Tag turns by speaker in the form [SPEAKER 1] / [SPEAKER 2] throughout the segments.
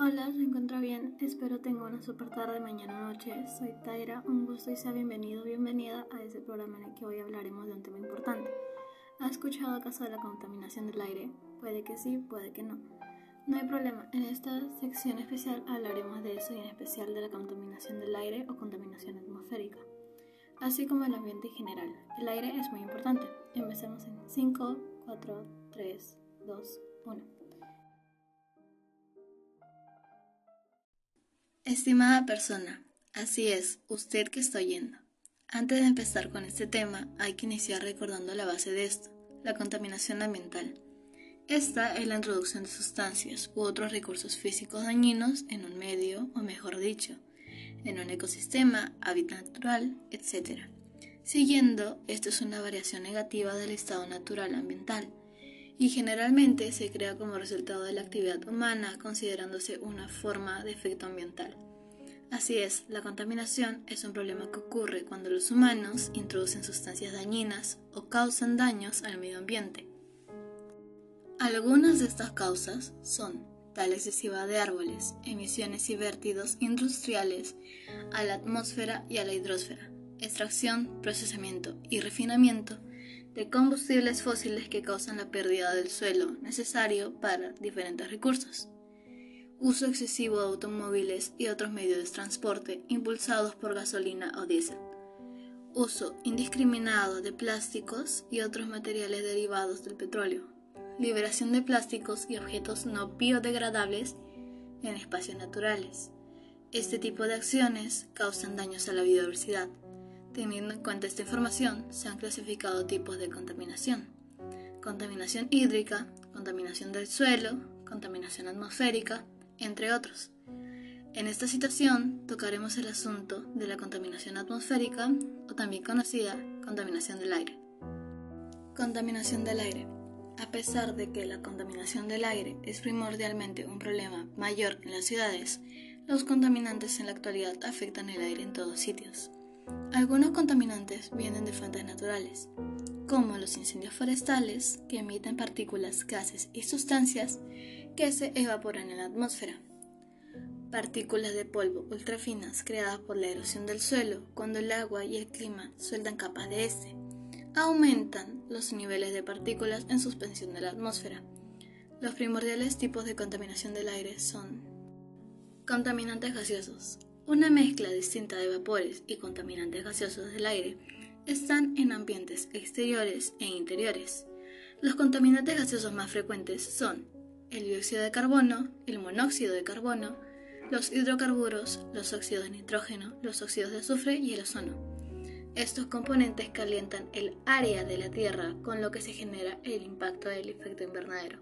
[SPEAKER 1] Hola, se encuentra bien. Espero tenga una super tarde, mañana o noche. Soy Taira, un gusto y sea bienvenido, bienvenida a este programa en el que hoy hablaremos de un tema importante. ¿Has escuchado acaso de la contaminación del aire? Puede que sí, puede que no. No hay problema, en esta sección especial hablaremos de eso y en especial de la contaminación del aire o contaminación atmosférica, así como el ambiente en general. El aire es muy importante. Empecemos en 5, 4, 3, 2, 1.
[SPEAKER 2] Estimada persona, así es, usted que está oyendo. Antes de empezar con este tema, hay que iniciar recordando la base de esto, la contaminación ambiental. Esta es la introducción de sustancias u otros recursos físicos dañinos en un medio, o mejor dicho, en un ecosistema, hábitat natural, etc. Siguiendo, esto es una variación negativa del estado natural ambiental y generalmente se crea como resultado de la actividad humana considerándose una forma de efecto ambiental. Así es, la contaminación es un problema que ocurre cuando los humanos introducen sustancias dañinas o causan daños al medio ambiente. Algunas de estas causas son tala excesiva de árboles, emisiones y vértidos industriales a la atmósfera y a la hidrosfera, extracción, procesamiento y refinamiento de combustibles fósiles que causan la pérdida del suelo necesario para diferentes recursos. Uso excesivo de automóviles y otros medios de transporte impulsados por gasolina o diésel. Uso indiscriminado de plásticos y otros materiales derivados del petróleo. Liberación de plásticos y objetos no biodegradables en espacios naturales. Este tipo de acciones causan daños a la biodiversidad Teniendo en cuenta esta información, se han clasificado tipos de contaminación. Contaminación hídrica, contaminación del suelo, contaminación atmosférica, entre otros. En esta situación tocaremos el asunto de la contaminación atmosférica o también conocida contaminación del aire. Contaminación del aire. A pesar de que la contaminación del aire es primordialmente un problema mayor en las ciudades, los contaminantes en la actualidad afectan el aire en todos sitios. Algunos contaminantes vienen de fuentes naturales, como los incendios forestales, que emiten partículas, gases y sustancias que se evaporan en la atmósfera. Partículas de polvo ultrafinas creadas por la erosión del suelo cuando el agua y el clima sueltan capas de este. Aumentan los niveles de partículas en suspensión de la atmósfera. Los primordiales tipos de contaminación del aire son contaminantes gaseosos, una mezcla distinta de vapores y contaminantes gaseosos del aire están en ambientes exteriores e interiores. Los contaminantes gaseosos más frecuentes son el dióxido de carbono, el monóxido de carbono, los hidrocarburos, los óxidos de nitrógeno, los óxidos de azufre y el ozono. Estos componentes calientan el área de la Tierra, con lo que se genera el impacto del efecto invernadero.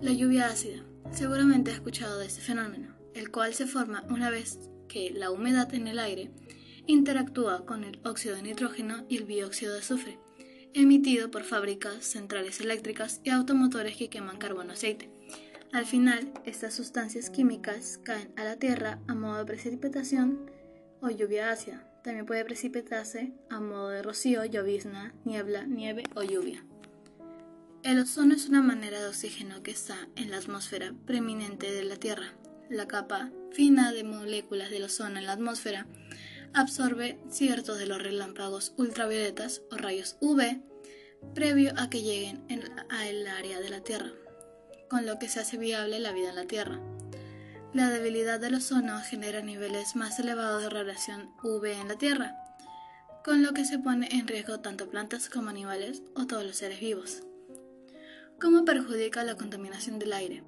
[SPEAKER 2] La lluvia ácida. Seguramente ha escuchado de este fenómeno, el cual se forma una vez que la humedad en el aire interactúa con el óxido de nitrógeno y el dióxido de azufre, emitido por fábricas, centrales eléctricas y automotores que queman carbono aceite. Al final, estas sustancias químicas caen a la Tierra a modo de precipitación o lluvia ácida. También puede precipitarse a modo de rocío, llovizna, niebla, nieve o lluvia. El ozono es una manera de oxígeno que está en la atmósfera preeminente de la Tierra la capa fina de moléculas del ozono en la atmósfera, absorbe ciertos de los relámpagos ultravioletas o rayos UV previo a que lleguen al área de la Tierra, con lo que se hace viable la vida en la Tierra. La debilidad del ozono genera niveles más elevados de radiación UV en la Tierra, con lo que se pone en riesgo tanto plantas como animales o todos los seres vivos. ¿Cómo perjudica la contaminación del aire?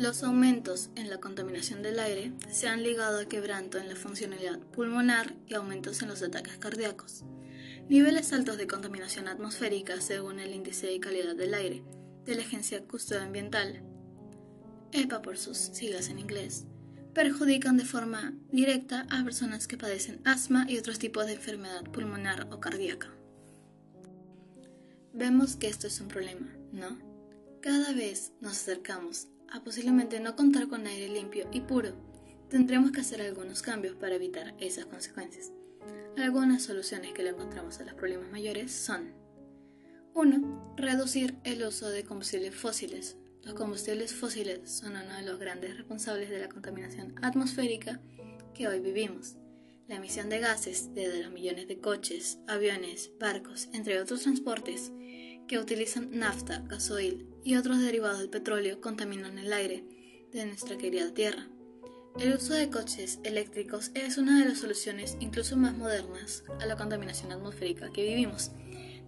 [SPEAKER 2] Los aumentos en la contaminación del aire se han ligado a quebranto en la funcionalidad pulmonar y aumentos en los ataques cardíacos. Niveles altos de contaminación atmosférica según el índice de calidad del aire de la Agencia Custodia Ambiental, EPA por sus siglas en inglés, perjudican de forma directa a personas que padecen asma y otros tipos de enfermedad pulmonar o cardíaca. Vemos que esto es un problema, ¿no? Cada vez nos acercamos a posiblemente no contar con aire limpio y puro, tendremos que hacer algunos cambios para evitar esas consecuencias. Algunas soluciones que le encontramos a los problemas mayores son 1. Reducir el uso de combustibles fósiles, Los combustibles fósiles son uno de los grandes responsables de la contaminación atmosférica que hoy vivimos. La emisión de gases desde los millones de coches, aviones, barcos, entre otros transportes que utilizan nafta, gasoil y otros derivados del petróleo contaminan el aire de nuestra querida Tierra. El uso de coches eléctricos es una de las soluciones incluso más modernas a la contaminación atmosférica que vivimos.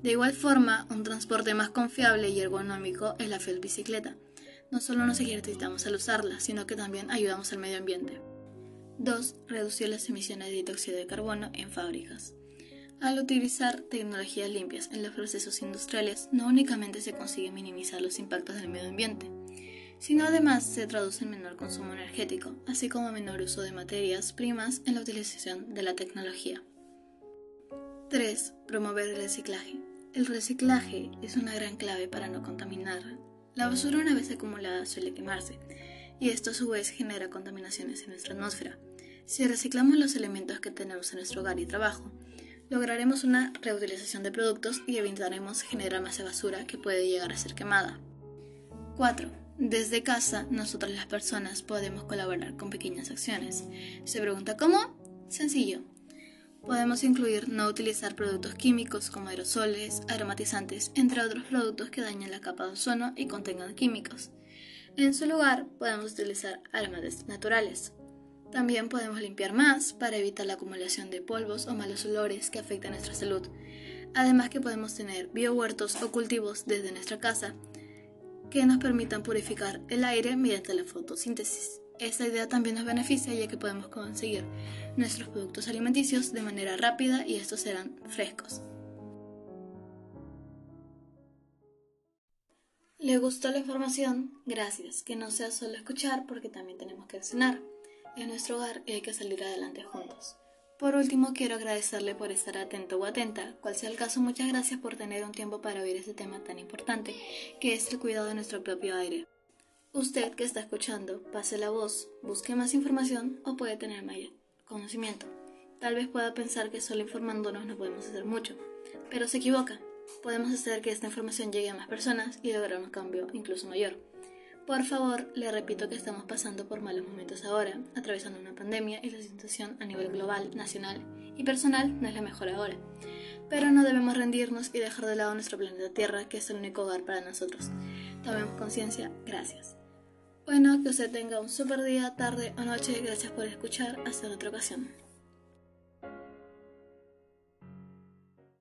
[SPEAKER 2] De igual forma, un transporte más confiable y ergonómico es la fiel bicicleta. No solo nos ejercitamos al usarla, sino que también ayudamos al medio ambiente. 2. Reducir las emisiones de dióxido de carbono en fábricas. Al utilizar tecnologías limpias en los procesos industriales, no únicamente se consigue minimizar los impactos del medio ambiente, sino además se traduce en menor consumo energético, así como menor uso de materias primas en la utilización de la tecnología. 3. Promover el reciclaje. El reciclaje es una gran clave para no contaminar. La basura una vez acumulada suele quemarse, y esto a su vez genera contaminaciones en nuestra atmósfera. Si reciclamos los elementos que tenemos en nuestro hogar y trabajo, lograremos una reutilización de productos y evitaremos generar más basura que puede llegar a ser quemada. 4 desde casa, nosotras las personas podemos colaborar con pequeñas acciones. ¿Se pregunta cómo? Sencillo. Podemos incluir no utilizar productos químicos como aerosoles, aromatizantes, entre otros productos que dañan la capa de ozono y contengan químicos. En su lugar, podemos utilizar aromas naturales. También podemos limpiar más para evitar la acumulación de polvos o malos olores que afectan nuestra salud. Además que podemos tener biohuertos o cultivos desde nuestra casa que nos permitan purificar el aire mediante la fotosíntesis. Esta idea también nos beneficia ya que podemos conseguir nuestros productos alimenticios de manera rápida y estos serán frescos. ¿Le gustó la información? Gracias. Que no sea solo escuchar porque también tenemos que accionar. En nuestro hogar hay que salir adelante juntos. Por último, quiero agradecerle por estar atento o atenta. Cual sea el caso, muchas gracias por tener un tiempo para oír este tema tan importante, que es el cuidado de nuestro propio aire. Usted que está escuchando, pase la voz, busque más información o puede tener mayor conocimiento. Tal vez pueda pensar que solo informándonos no podemos hacer mucho, pero se equivoca. Podemos hacer que esta información llegue a más personas y lograr un cambio incluso mayor. Por favor, le repito que estamos pasando por malos momentos ahora, atravesando una pandemia y la situación a nivel global, nacional y personal no es la mejor ahora. Pero no debemos rendirnos y dejar de lado nuestro planeta Tierra, que es el único hogar para nosotros. Tomemos conciencia, gracias. Bueno, que usted tenga un super día, tarde o noche, gracias por escuchar, hasta otra ocasión.